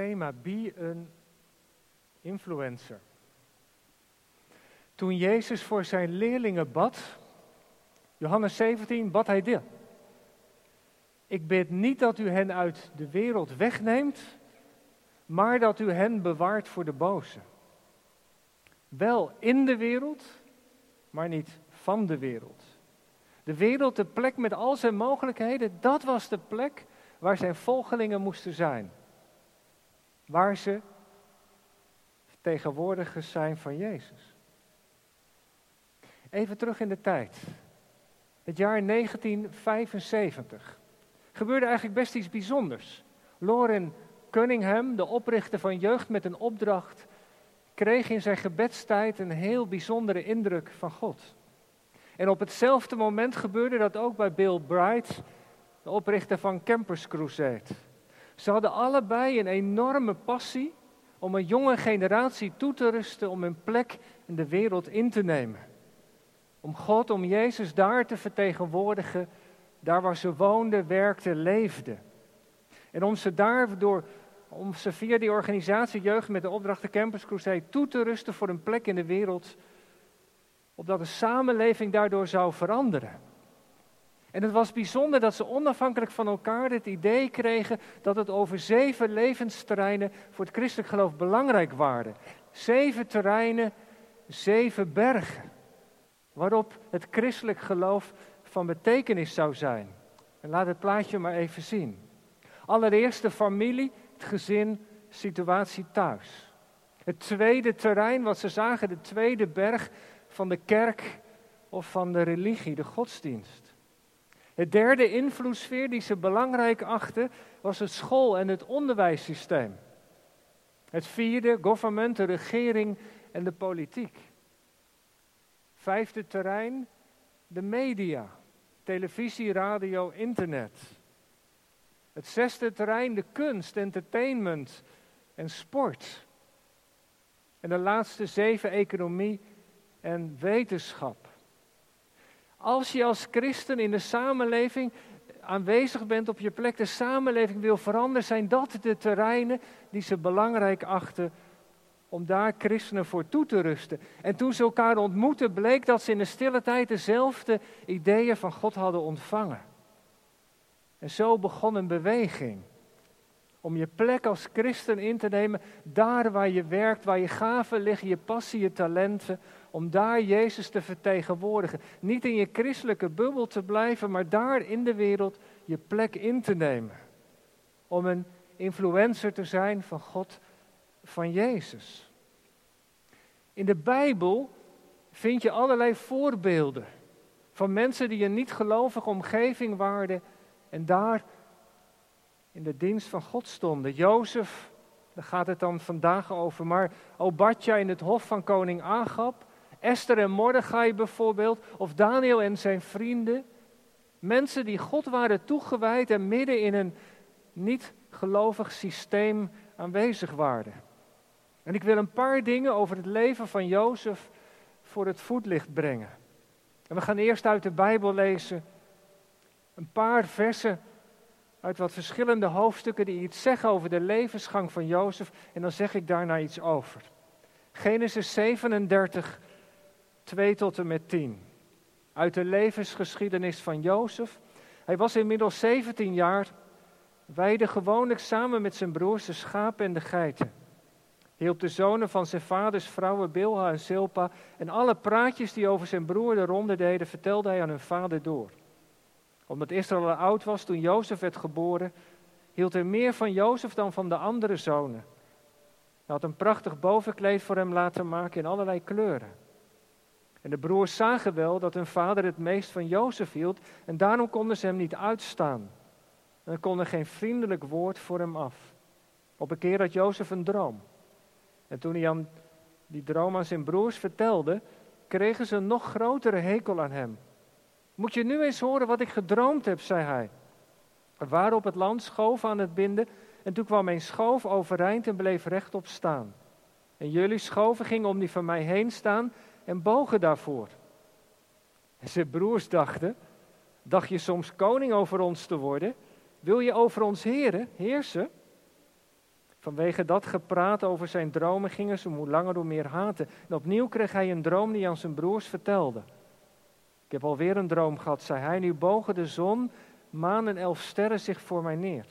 thema Be een influencer. Toen Jezus voor zijn leerlingen bad, Johannes 17, bad hij dit. Ik bid niet dat u hen uit de wereld wegneemt, maar dat u hen bewaart voor de boze. Wel in de wereld, maar niet van de wereld. De wereld, de plek met al zijn mogelijkheden, dat was de plek waar zijn volgelingen moesten zijn. Waar ze tegenwoordigers zijn van Jezus. Even terug in de tijd. Het jaar 1975. Gebeurde eigenlijk best iets bijzonders. Lauren Cunningham, de oprichter van Jeugd met een opdracht, kreeg in zijn gebedstijd een heel bijzondere indruk van God. En op hetzelfde moment gebeurde dat ook bij Bill Bright, de oprichter van Campers Crusade. Ze hadden allebei een enorme passie om een jonge generatie toe te rusten om hun plek in de wereld in te nemen. Om God, om Jezus daar te vertegenwoordigen, daar waar ze woonden, werkten, leefden. En om ze daardoor, om ze via die organisatie Jeugd met de opdracht de Campus Crusade toe te rusten voor een plek in de wereld, opdat de samenleving daardoor zou veranderen. En het was bijzonder dat ze onafhankelijk van elkaar het idee kregen dat het over zeven levensterreinen voor het christelijk geloof belangrijk waren. Zeven terreinen, zeven bergen, waarop het christelijk geloof van betekenis zou zijn. En laat het plaatje maar even zien. Allereerst de familie, het gezin, situatie thuis. Het tweede terrein, wat ze zagen, de tweede berg van de kerk of van de religie, de godsdienst. Het derde invloedssfeer die ze belangrijk achten was het school- en het onderwijssysteem. Het vierde, government, de regering en de politiek. Vijfde terrein, de media, televisie, radio, internet. Het zesde terrein, de kunst, entertainment en sport. En de laatste zeven, economie en wetenschap. Als je als christen in de samenleving aanwezig bent op je plek, de samenleving wil veranderen, zijn dat de terreinen die ze belangrijk achten om daar christenen voor toe te rusten. En toen ze elkaar ontmoetten, bleek dat ze in de stille tijd dezelfde ideeën van God hadden ontvangen. En zo begon een beweging om je plek als christen in te nemen, daar waar je werkt, waar je gaven liggen, je passie, je talenten, om daar Jezus te vertegenwoordigen. Niet in je christelijke bubbel te blijven, maar daar in de wereld je plek in te nemen. Om een influencer te zijn van God, van Jezus. In de Bijbel vind je allerlei voorbeelden van mensen die een niet-gelovige omgeving waren en daar in de dienst van God stonden. Jozef, daar gaat het dan vandaag over, maar Obadja in het hof van koning Agab, Esther en Mordechai bijvoorbeeld, of Daniel en zijn vrienden. Mensen die God waren toegewijd en midden in een niet-gelovig systeem aanwezig waren. En ik wil een paar dingen over het leven van Jozef voor het voetlicht brengen. En we gaan eerst uit de Bijbel lezen een paar versen uit wat verschillende hoofdstukken die iets zeggen over de levensgang van Jozef. En dan zeg ik daarna iets over. Genesis 37, 2 tot en met 10. Uit de levensgeschiedenis van Jozef. Hij was inmiddels 17 jaar, weide gewoonlijk samen met zijn broers de schapen en de geiten. Hielp de zonen van zijn vaders vrouwen Bilha en Silpa en alle praatjes die over zijn broer de ronde deden, vertelde hij aan hun vader door omdat Israël oud was toen Jozef werd geboren, hield hij meer van Jozef dan van de andere zonen. Hij had een prachtig bovenkleed voor hem laten maken in allerlei kleuren. En de broers zagen wel dat hun vader het meest van Jozef hield en daarom konden ze hem niet uitstaan. En konden geen vriendelijk woord voor hem af. Op een keer had Jozef een droom. En toen hij die droom aan zijn broers vertelde, kregen ze een nog grotere hekel aan hem. Moet je nu eens horen wat ik gedroomd heb, zei hij. We waren op het land schoof aan het binden en toen kwam mijn schoof overeind en bleef rechtop staan. En jullie schoven gingen om die van mij heen staan en bogen daarvoor. En zijn broers dachten, dacht je soms koning over ons te worden? Wil je over ons heren, heersen? Vanwege dat gepraat over zijn dromen gingen ze hoe langer hoe meer haten. En opnieuw kreeg hij een droom die aan zijn broers vertelde. Ik heb alweer een droom gehad, zei hij. Nu bogen de zon, maan en elf sterren zich voor mij neer.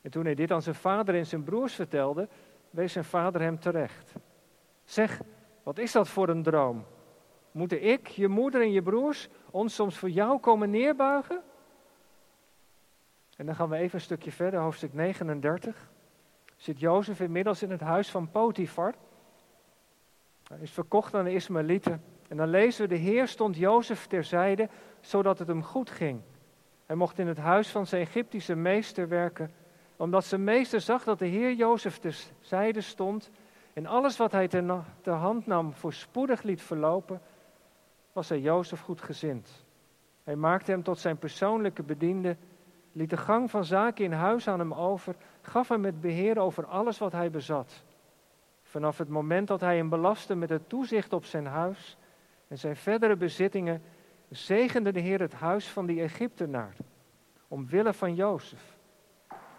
En toen hij dit aan zijn vader en zijn broers vertelde, wees zijn vader hem terecht. Zeg, wat is dat voor een droom? Moeten ik, je moeder en je broers ons soms voor jou komen neerbuigen? En dan gaan we even een stukje verder, hoofdstuk 39. Zit Jozef inmiddels in het huis van Potifar. Hij is verkocht aan de Ismaëlieten. En dan lezen we, de Heer stond Jozef terzijde, zodat het hem goed ging. Hij mocht in het huis van zijn Egyptische meester werken, omdat zijn meester zag dat de Heer Jozef terzijde stond en alles wat hij ter hand nam voorspoedig liet verlopen, was hij Jozef goed gezind. Hij maakte hem tot zijn persoonlijke bediende, liet de gang van zaken in huis aan hem over, gaf hem het beheer over alles wat hij bezat. Vanaf het moment dat hij hem belastte met het toezicht op zijn huis en zijn verdere bezittingen, zegende de Heer het huis van die Egyptenaar, omwille van Jozef.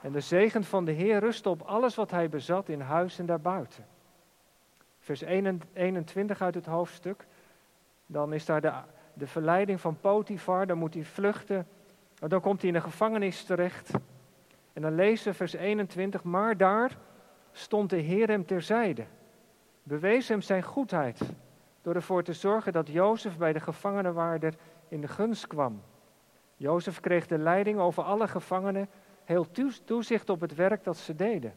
En de zegen van de Heer rustte op alles wat hij bezat in huis en daarbuiten. Vers 21 uit het hoofdstuk. Dan is daar de, de verleiding van Potifar, dan moet hij vluchten. Dan komt hij in de gevangenis terecht. En dan lezen vers 21, maar daar stond de Heer hem terzijde. Bewees hem zijn goedheid door ervoor te zorgen dat Jozef bij de gevangenenwaarder in de gunst kwam. Jozef kreeg de leiding over alle gevangenen, heel toezicht op het werk dat ze deden.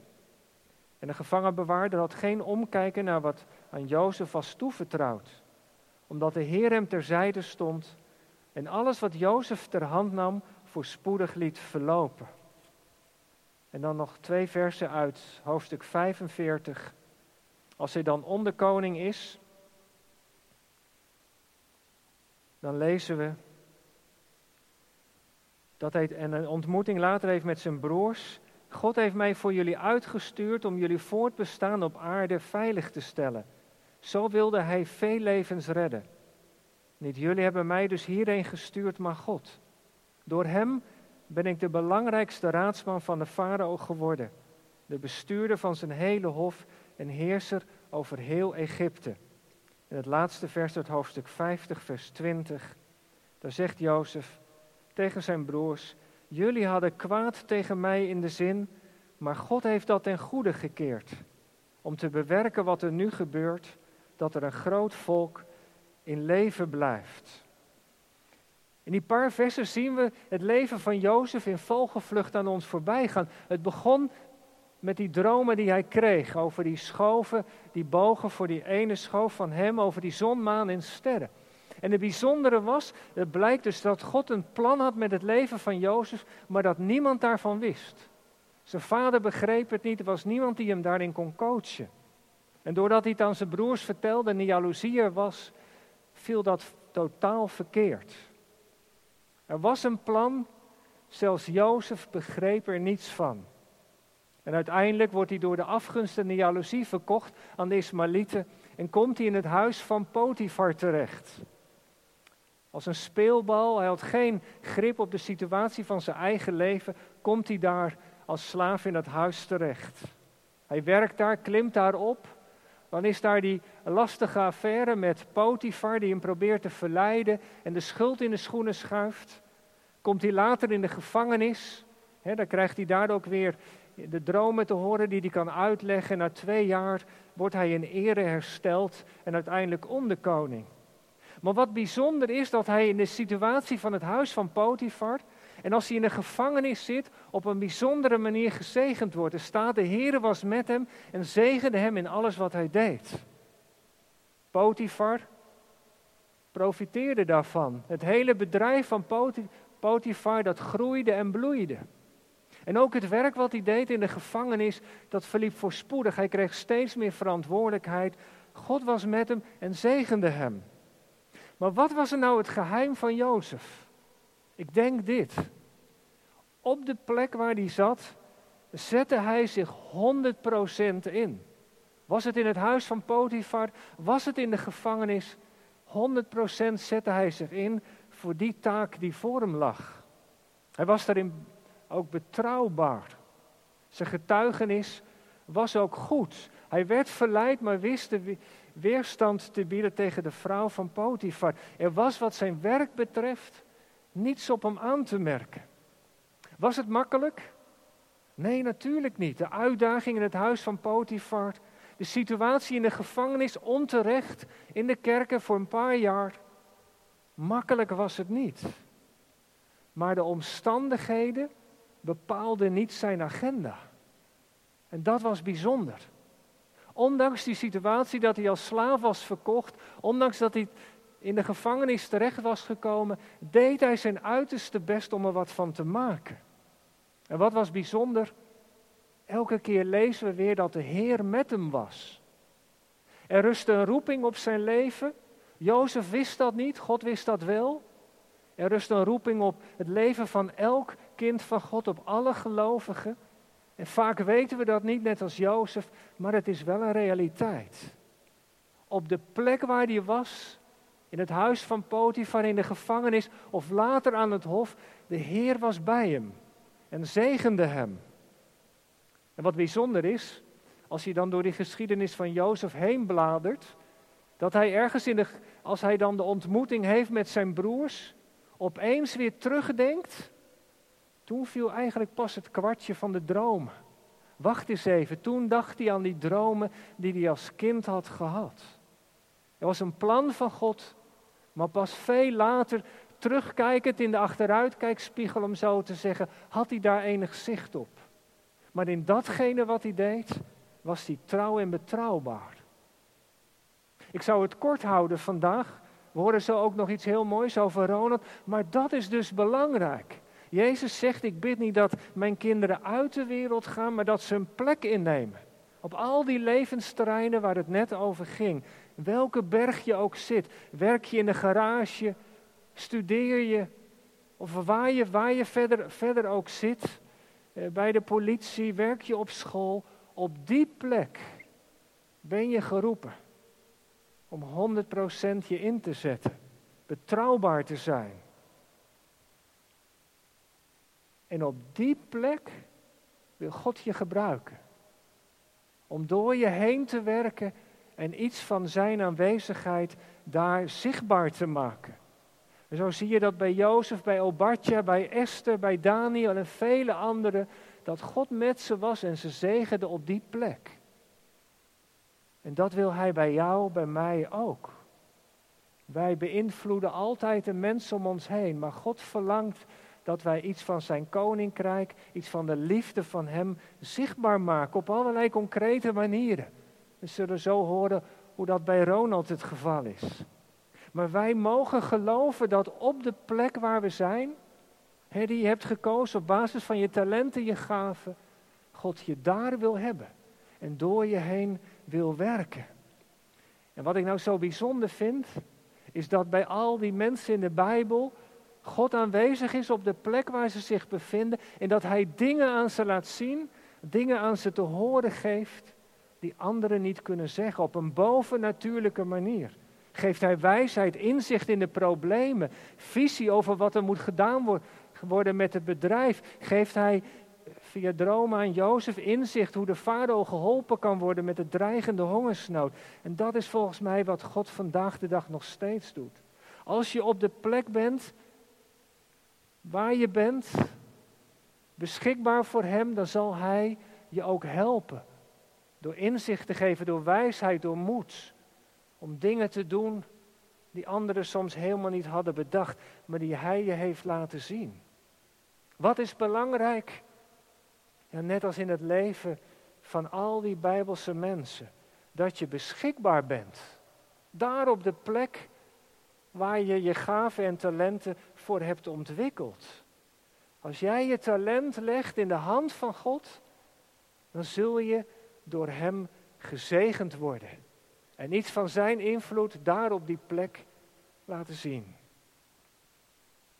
En de gevangenbewaarder had geen omkijken naar wat aan Jozef was toevertrouwd, omdat de Heer hem terzijde stond en alles wat Jozef ter hand nam voorspoedig liet verlopen. En dan nog twee versen uit hoofdstuk 45. Als hij dan onderkoning is, dan lezen we dat hij een ontmoeting later heeft met zijn broers. God heeft mij voor jullie uitgestuurd om jullie voortbestaan op aarde veilig te stellen. Zo wilde hij veel levens redden. Niet jullie hebben mij dus hierheen gestuurd, maar God. Door hem ben ik de belangrijkste raadsman van de farao geworden. De bestuurder van zijn hele hof en heerser over heel Egypte. In het laatste vers uit hoofdstuk 50, vers 20, daar zegt Jozef tegen zijn broers, jullie hadden kwaad tegen mij in de zin, maar God heeft dat ten goede gekeerd, om te bewerken wat er nu gebeurt, dat er een groot volk in leven blijft. In die paar versen zien we het leven van Jozef in vogelvlucht aan ons voorbij gaan. Het begon met die dromen die hij kreeg over die schoven, die bogen voor die ene schoof van hem, over die zon, maan en sterren. En het bijzondere was, het blijkt dus dat God een plan had met het leven van Jozef, maar dat niemand daarvan wist. Zijn vader begreep het niet, er was niemand die hem daarin kon coachen. En doordat hij het aan zijn broers vertelde en de jaloezie er was, viel dat totaal verkeerd. Er was een plan, zelfs Jozef begreep er niets van. En uiteindelijk wordt hij door de afgunst en de jaloezie verkocht aan de Ismaëlieten en komt hij in het huis van Potifar terecht. Als een speelbal, hij had geen grip op de situatie van zijn eigen leven, komt hij daar als slaaf in het huis terecht. Hij werkt daar, klimt daar op. Dan is daar die lastige affaire met Potifar die hem probeert te verleiden en de schuld in de schoenen schuift. Komt hij later in de gevangenis, hè, dan krijgt hij daar ook weer de dromen te horen die hij kan uitleggen. Na twee jaar wordt hij in ere hersteld en uiteindelijk onderkoning. Maar wat bijzonder is dat hij in de situatie van het huis van Potifar en als hij in de gevangenis zit, op een bijzondere manier gezegend wordt. Er staat, de Heere was met hem en zegende hem in alles wat hij deed. Potifar profiteerde daarvan. Het hele bedrijf van Potifar, dat groeide en bloeide. En ook het werk wat hij deed in de gevangenis, dat verliep voorspoedig. Hij kreeg steeds meer verantwoordelijkheid. God was met hem en zegende hem. Maar wat was er nou het geheim van Jozef? Ik denk dit. Op de plek waar hij zat, zette hij zich 100% in. Was het in het huis van Potifar? Was het in de gevangenis? 100% zette hij zich in voor die taak die voor hem lag. Hij was daarin ook betrouwbaar. Zijn getuigenis was ook goed. Hij werd verleid, maar wist de weerstand te bieden tegen de vrouw van Potifar. Er was wat zijn werk betreft niets op hem aan te merken. Was het makkelijk? Nee, natuurlijk niet. De uitdaging in het huis van Potifar, de situatie in de gevangenis, onterecht in de kerken voor een paar jaar. Makkelijk was het niet. Maar de omstandigheden bepaalden niet zijn agenda. En dat was bijzonder. Ondanks die situatie dat hij als slaaf was verkocht, ondanks dat hij in de gevangenis terecht was gekomen, deed hij zijn uiterste best om er wat van te maken. En wat was bijzonder? Elke keer lezen we weer dat de Heer met hem was. Er rustte een roeping op zijn leven. Jozef wist dat niet, God wist dat wel. Er rust een roeping op het leven van elk kind van God, op alle gelovigen. En vaak weten we dat niet, net als Jozef, maar het is wel een realiteit. Op de plek waar hij was, in het huis van Potifar, in de gevangenis of later aan het hof, de Heer was bij hem en zegende hem. En wat bijzonder is, als je dan door die geschiedenis van Jozef heen bladert, dat hij ergens in de, als hij dan de ontmoeting heeft met zijn broers, opeens weer terugdenkt. Toen viel eigenlijk pas het kwartje van de droom. Wacht eens even, toen dacht hij aan die dromen die hij als kind had gehad. Er was een plan van God, maar pas veel later, terugkijkend in de achteruitkijkspiegel om zo te zeggen, had hij daar enig zicht op. Maar in datgene wat hij deed, was hij trouw en betrouwbaar. Ik zou het kort houden vandaag. We horen zo ook nog iets heel moois over Ronald. Maar dat is dus belangrijk. Jezus zegt, ik bid niet dat mijn kinderen uit de wereld gaan, maar dat ze een plek innemen. Op al die levensterreinen waar het net over ging. Welke berg je ook zit. Werk je in de garage, studeer je, of waar je, waar je verder, verder ook zit. Eh, bij de politie, werk je op school. Op die plek ben je geroepen om 100% je in te zetten. Betrouwbaar te zijn. En op die plek wil God je gebruiken. Om door je heen te werken en iets van zijn aanwezigheid daar zichtbaar te maken. En zo zie je dat bij Jozef, bij Obadja, bij Esther, bij Daniel en vele anderen, dat God met ze was en ze zegende op die plek. En dat wil Hij bij jou, bij mij ook. Wij beïnvloeden altijd de mensen om ons heen, maar God verlangt dat wij iets van Zijn koninkrijk, iets van de liefde van Hem zichtbaar maken op allerlei concrete manieren. We zullen zo horen hoe dat bij Ronald het geval is. Maar wij mogen geloven dat op de plek waar we zijn, hè, die je hebt gekozen op basis van je talenten, je gaven, God je daar wil hebben en door je heen wil werken. En wat ik nou zo bijzonder vind, is dat bij al die mensen in de Bijbel God aanwezig is op de plek waar ze zich bevinden en dat Hij dingen aan ze laat zien, dingen aan ze te horen geeft die anderen niet kunnen zeggen op een bovennatuurlijke manier. Geeft Hij wijsheid, inzicht in de problemen, visie over wat er moet gedaan worden met het bedrijf. Geeft Hij via dromen aan Jozef inzicht hoe de farao geholpen kan worden met de dreigende hongersnood. En dat is volgens mij wat God vandaag de dag nog steeds doet. Als je op de plek bent waar je bent, beschikbaar voor Hem, dan zal Hij je ook helpen. Door inzicht te geven, door wijsheid, door moed. Om dingen te doen die anderen soms helemaal niet hadden bedacht, maar die Hij je heeft laten zien. Wat is belangrijk? Ja, net als in het leven van al die Bijbelse mensen. Dat je beschikbaar bent. Daar op de plek waar je je gaven en talenten voor hebt ontwikkeld. Als jij je talent legt in de hand van God, dan zul je door Hem gezegend worden. En iets van Zijn invloed daar op die plek laten zien.